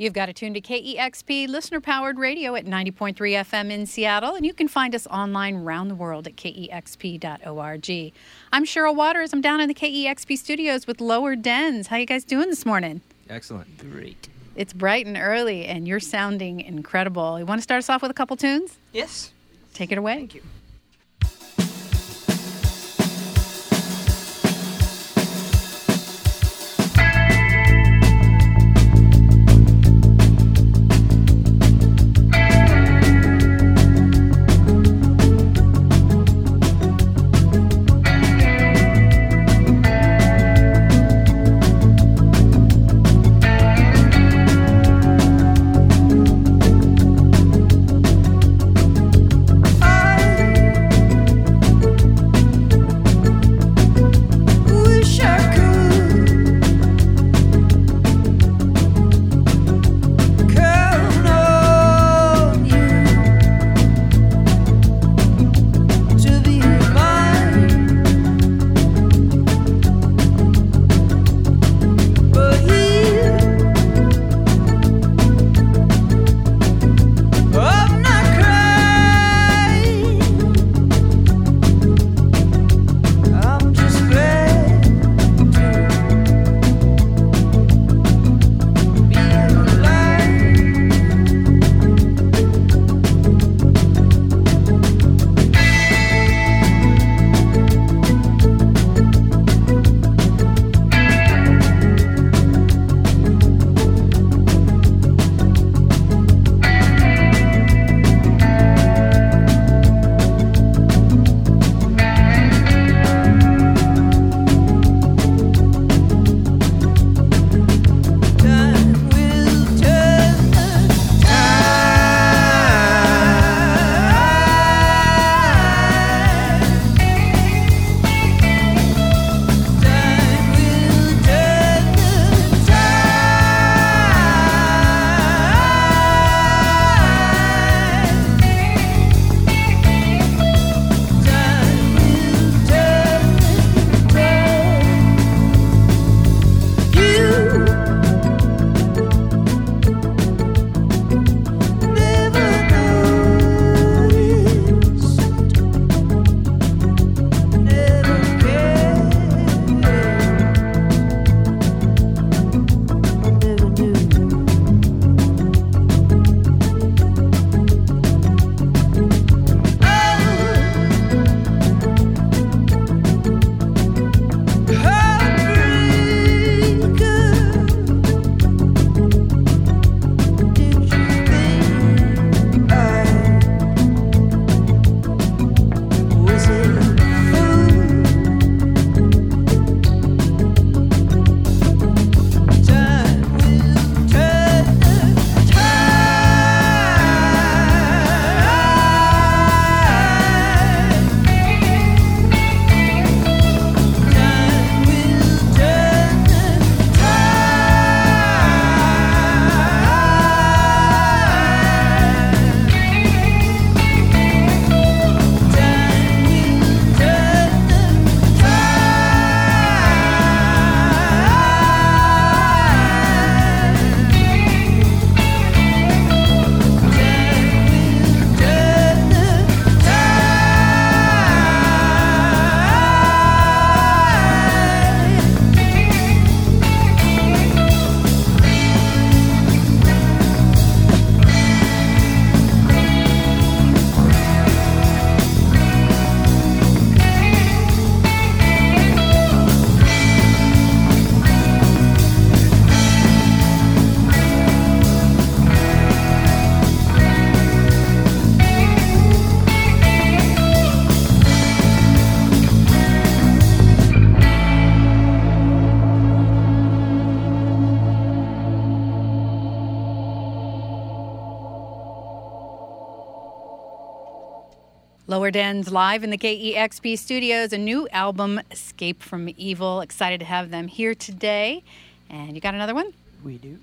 You've got to tune to KEXP listener powered radio at 90.3 FM in Seattle, and you can find us online around the world at kexp.org. I'm Cheryl Waters. I'm down in the KEXP studios with Lower Dens. How you guys doing this morning? Excellent. Great. It's bright and early, and you're sounding incredible. You want to start us off with a couple tunes? Yes. Take it away. Thank you. Lower Dens live in the KEXP studios, a new album, Escape from Evil. Excited to have them here today. And you got another one? We do.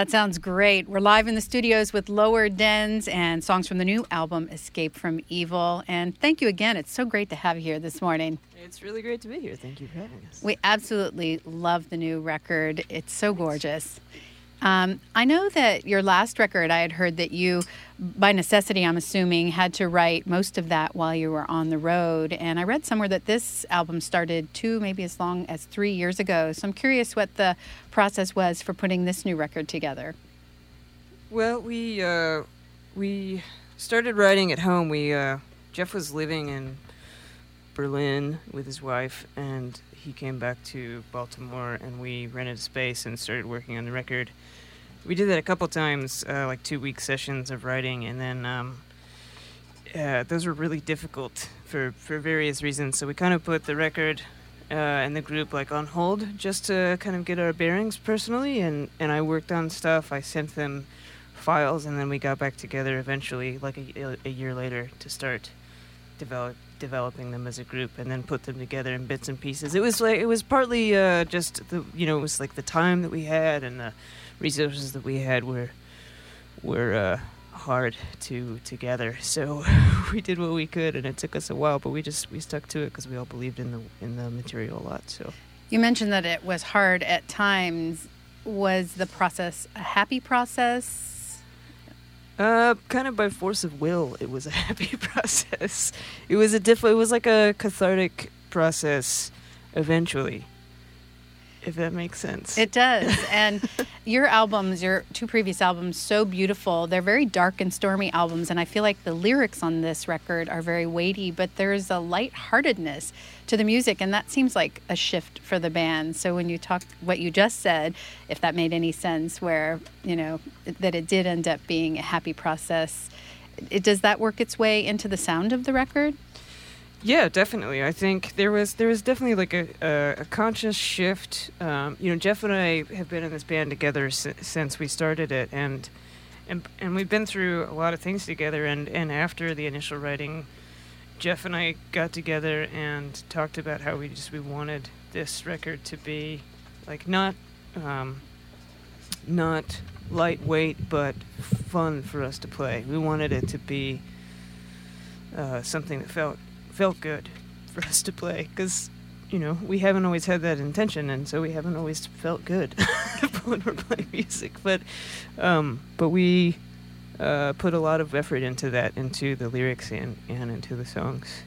That sounds great. We're live in the studios with Lower Dens and songs from the new album Escape from Evil. And thank you again. It's so great to have you here this morning. It's really great to be here. Thank you for having us. We absolutely love the new record. It's so gorgeous. Um, I know that your last record, I had heard that you, by necessity, I'm assuming, had to write most of that while you were on the road. And I read somewhere that this album started two, maybe as long as three years ago. So I'm curious what the process was for putting this new record together. Well, we uh, we started writing at home. We uh, Jeff was living in Berlin with his wife, and he came back to Baltimore, and we rented a space and started working on the record. We did that a couple times, uh, like two week sessions of writing, and then um, uh, those were really difficult for for various reasons. So we kind of put the record uh, and the group like on hold just to kind of get our bearings personally, and and I worked on stuff. I sent them files, and then we got back together eventually, like a, a year later, to start develop developing them as a group, and then put them together in bits and pieces. It was like it was partly uh, just the you know it was like the time that we had and the resources that we had were were uh, hard to together. So we did what we could, and it took us a while, but we just we stuck to it because we all believed in the in the material a lot. So. You mentioned that it was hard at times. Was the process a happy process? Uh, kind of by force of will, it was a happy process. It was a diff. It was like a cathartic process. Eventually, if that makes sense. It does. And your albums, your two previous albums, so beautiful. They're very dark and stormy albums. And I feel like the lyrics on this record are very weighty, but there's a lightheartedness to the music. And that seems like a shift for the band. So when you talk what you just said, if that made any sense, where, you know, that it did end up being a happy process, it, does that work its way into the sound of the record? Yeah, definitely. I think there was there was definitely like a a, a conscious shift. Um, you know, Jeff and I have been in this band together s- since we started it, and and and we've been through a lot of things together. And and after the initial writing, Jeff and I got together and talked about how we just we wanted this record to be like not um, not lightweight but fun for us to play. We wanted it to be uh, something that felt felt good for us to play because you know we haven't always had that intention and so we haven't always felt good when we're playing music but um, but we uh, put a lot of effort into that into the lyrics and, and into the songs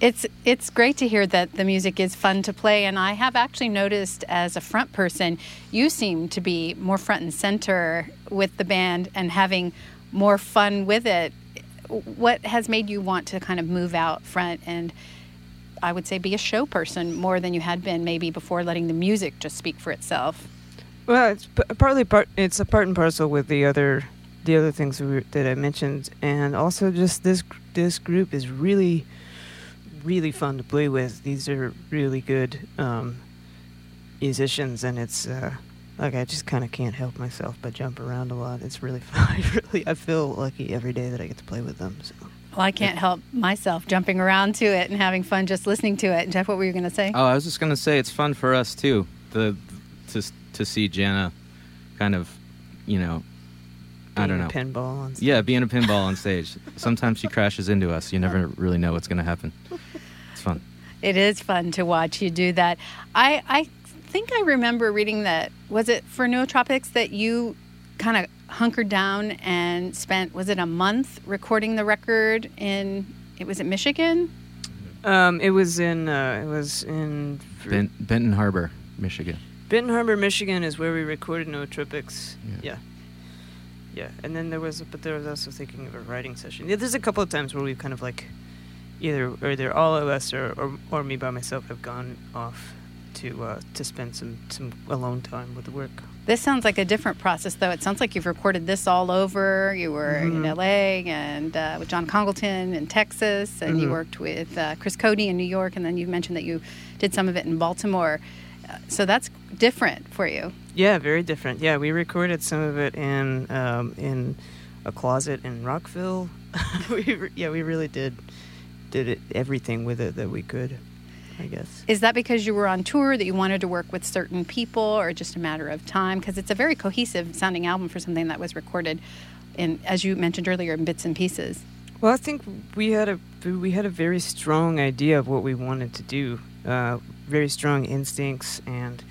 It's it's great to hear that the music is fun to play, and I have actually noticed as a front person, you seem to be more front and center with the band and having more fun with it. What has made you want to kind of move out front and I would say be a show person more than you had been maybe before letting the music just speak for itself? Well, it's p- partly part. It's a part and parcel with the other, the other things we that I mentioned, and also just this this group is really, really fun to play with. These are really good um, musicians, and it's uh, like I just kind of can't help myself but jump around a lot. It's really fun. I really I feel lucky every day that I get to play with them. So. Well, I can't help myself jumping around to it and having fun just listening to it. Jeff, what were you going to say? Oh, I was just gonna say it's fun for us too. The to to see Jana, kind of, you know, I don't know. A Pinball. On Yeah, being a pinball on stage. Sometimes she crashes into us. You never really know what's gonna happen. It's fun. It is fun to watch you do that. I I think I remember reading that was it for Nootropics that you kind of hunkered down and spent was it a month recording the record in it was it Michigan? Um, it was in uh, it was in Ben, Benton Harbor, Michigan. Benton Harbor, Michigan is where we recorded Nootropics. Yeah. Yeah. yeah. and then there was, but there was also thinking of a writing session. Yeah, there's a couple of times where we've kind of like, either either all of us or, or, or me by myself have gone off to uh, to spend some some alone time with the work. This sounds like a different process though. It sounds like you've recorded this all over. You were in Mhm. LA and uh, with John Congleton in Texas and you Mhm. worked with uh, Chris Coady in New York and then you mentioned that you did some of it in Baltimore. Uh, so that's different for you. Yeah, very different. Yeah, we recorded some of it in um, in a closet in Rockville. we re- yeah, we really did did it everything with it that we could. I guess. Is that because you were on tour that you wanted to work with certain people, or just a matter of time? Because it's a very cohesive sounding album for something that was recorded in, as you mentioned earlier, in bits and pieces. Well, I think we had a we had a very strong idea of what we wanted to do, uh, very strong instincts and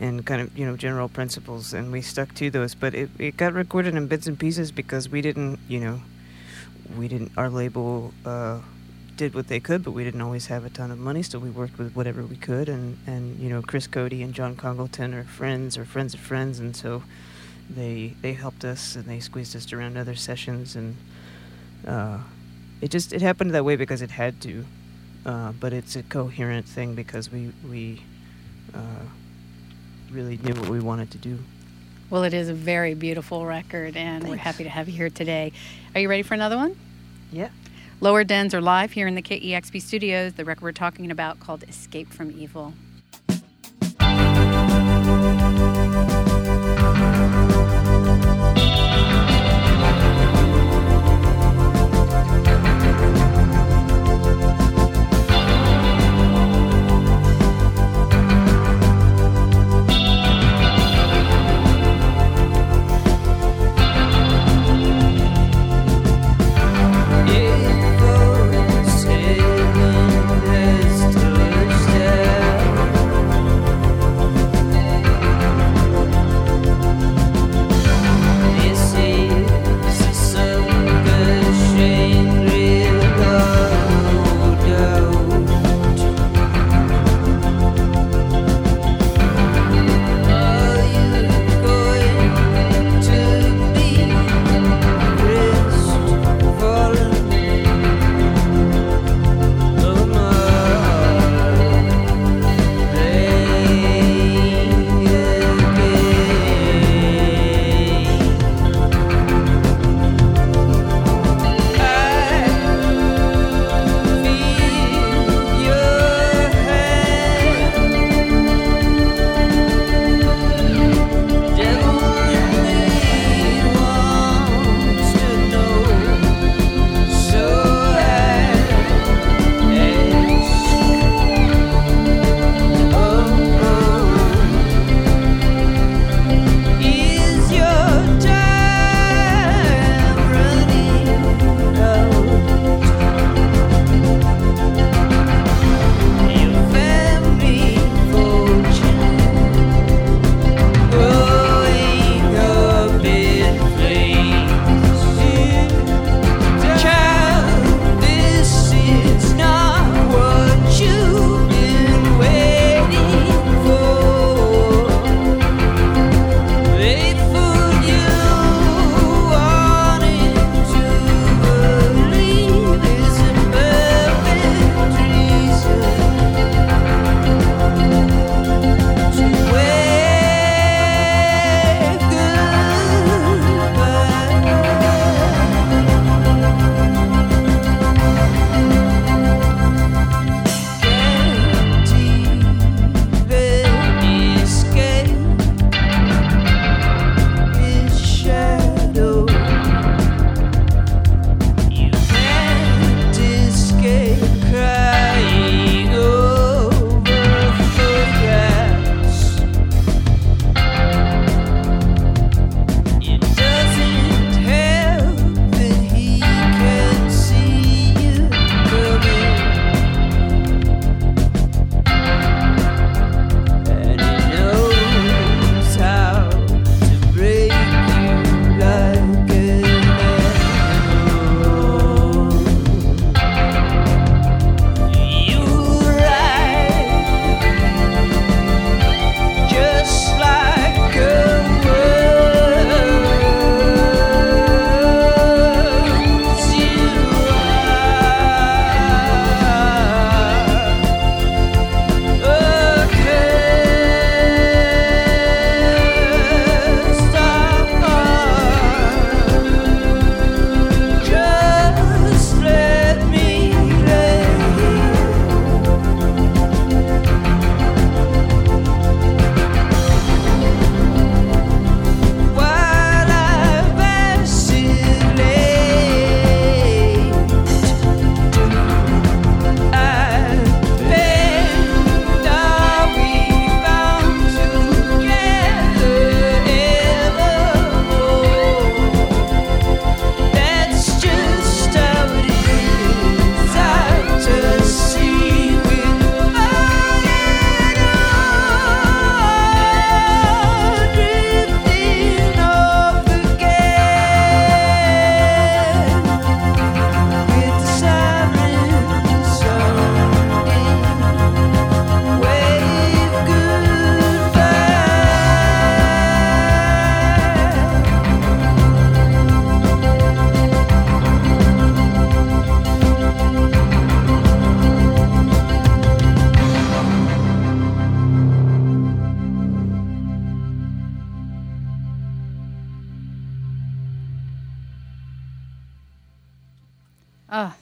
and kind of you know general principles, and we stuck to those. But it, it got recorded in bits and pieces because we didn't you know we didn't our label uh, did what they could, but we didn't always have a ton of money, so we worked with whatever we could. And and you know Chris Coady and John Congleton are friends or friends of friends, and so they they helped us and they squeezed us around other sessions and uh, it just it happened that way because it had to uh, but it's a coherent thing because we we uh, really knew what we wanted to do Well, it is a very beautiful record, and we're happy to have you here today. Are you ready for another one? yeah Lower Dens are live here in the KEXP studios. The record we're talking about called Escape from Evil.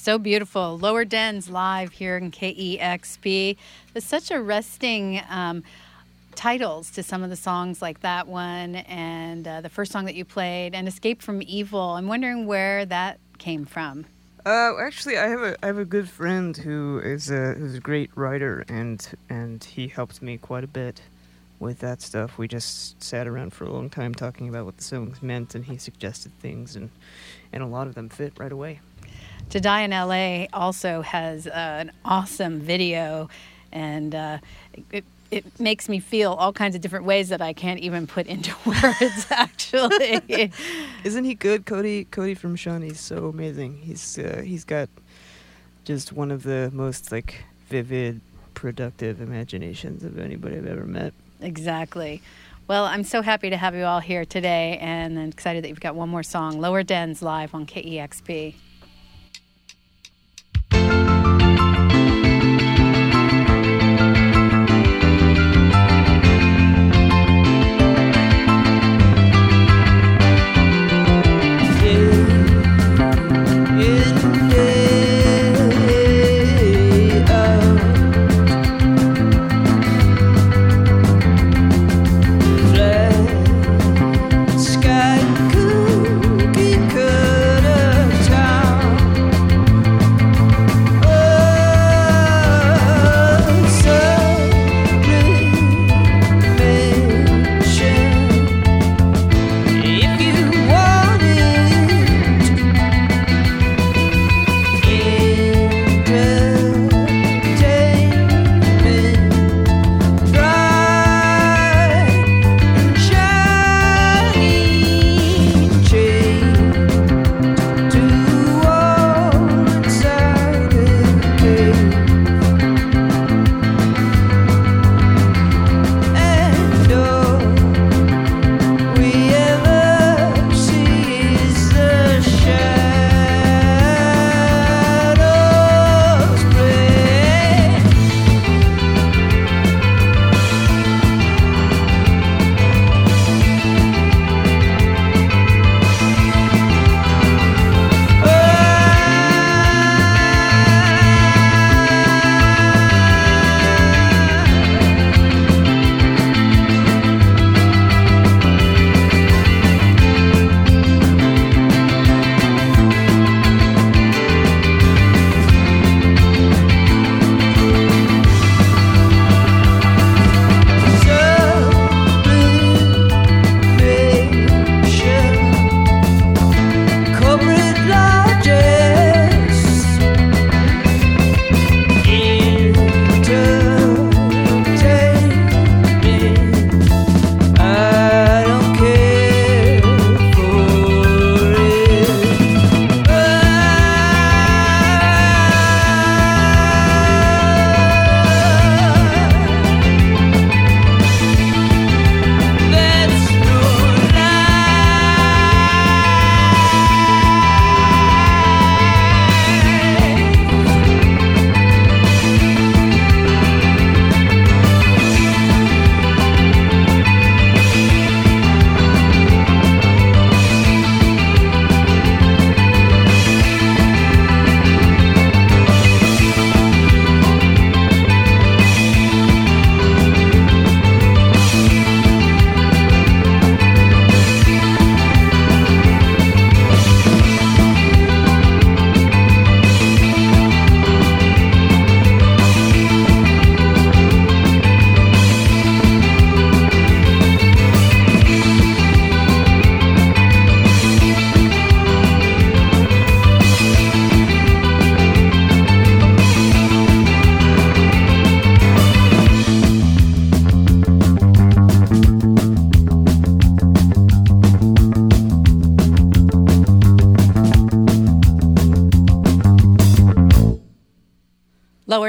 So beautiful. Lower Dens live here in KEXP. There's such arresting um, titles to some of the songs, like that one and uh, the first song that you played, and Escape from Evil. I'm wondering where that came from. Uh, actually, I have a I have a good friend who is a who's a great writer, and and he helped me quite a bit with that stuff. We just sat around for a long time talking about what the songs meant, and he suggested things, and and a lot of them fit right away. To Die in LA also has uh, an awesome video, and uh, it, it makes me feel all kinds of different ways that I can't even put into words, actually. Isn't he good, Cody? Cody from Sean, he's so amazing. He's uh, he's got just one of the most like vivid, productive imaginations of anybody I've ever met. Exactly. Well, I'm so happy to have you all here today and I'm excited that you've got one more song, Lower Dens, live on KEXP.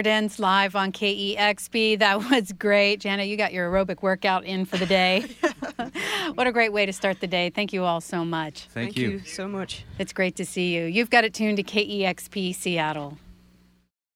Lower Dens live on KEXP. That was great. Jana, you got your aerobic workout in for the day. what a great way to start the day. Thank you all so much. Thank, you. so much. It's great to see you. You've got it tuned to KEXP Seattle.